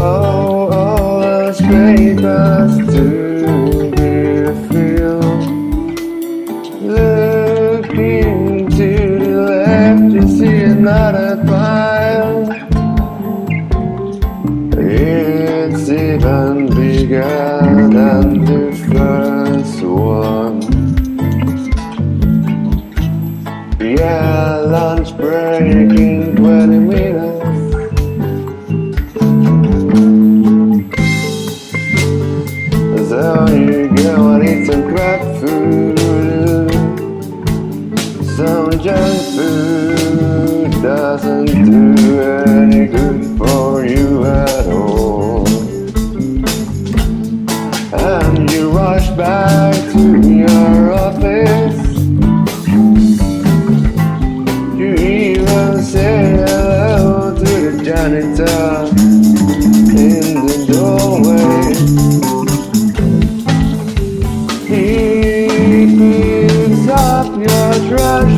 Oh, all the papers to be. Looking to the left, you see another pile. It's even bigger than the first one. Yeah, lunch break in 20 minutes. Junk food doesn't do any good for you at all. And you rush back to your office. You even say hello to the janitor in the doorway. He picks up your trash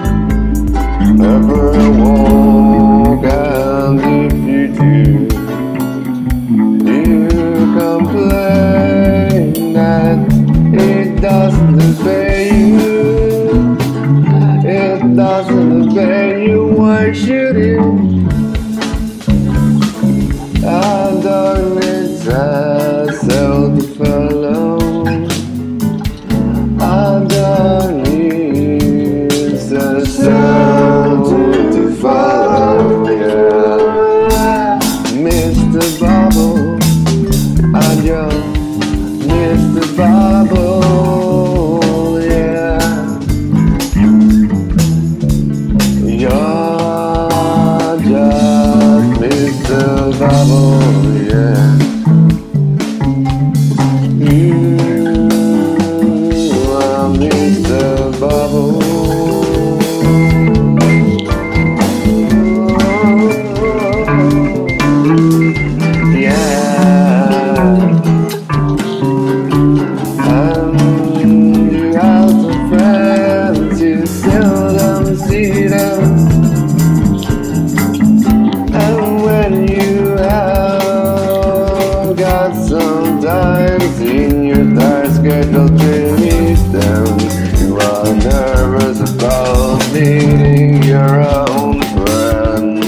have got some time in your tight schedule to meet them, you are nervous about meeting your own friends.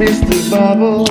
Mr. Bubble,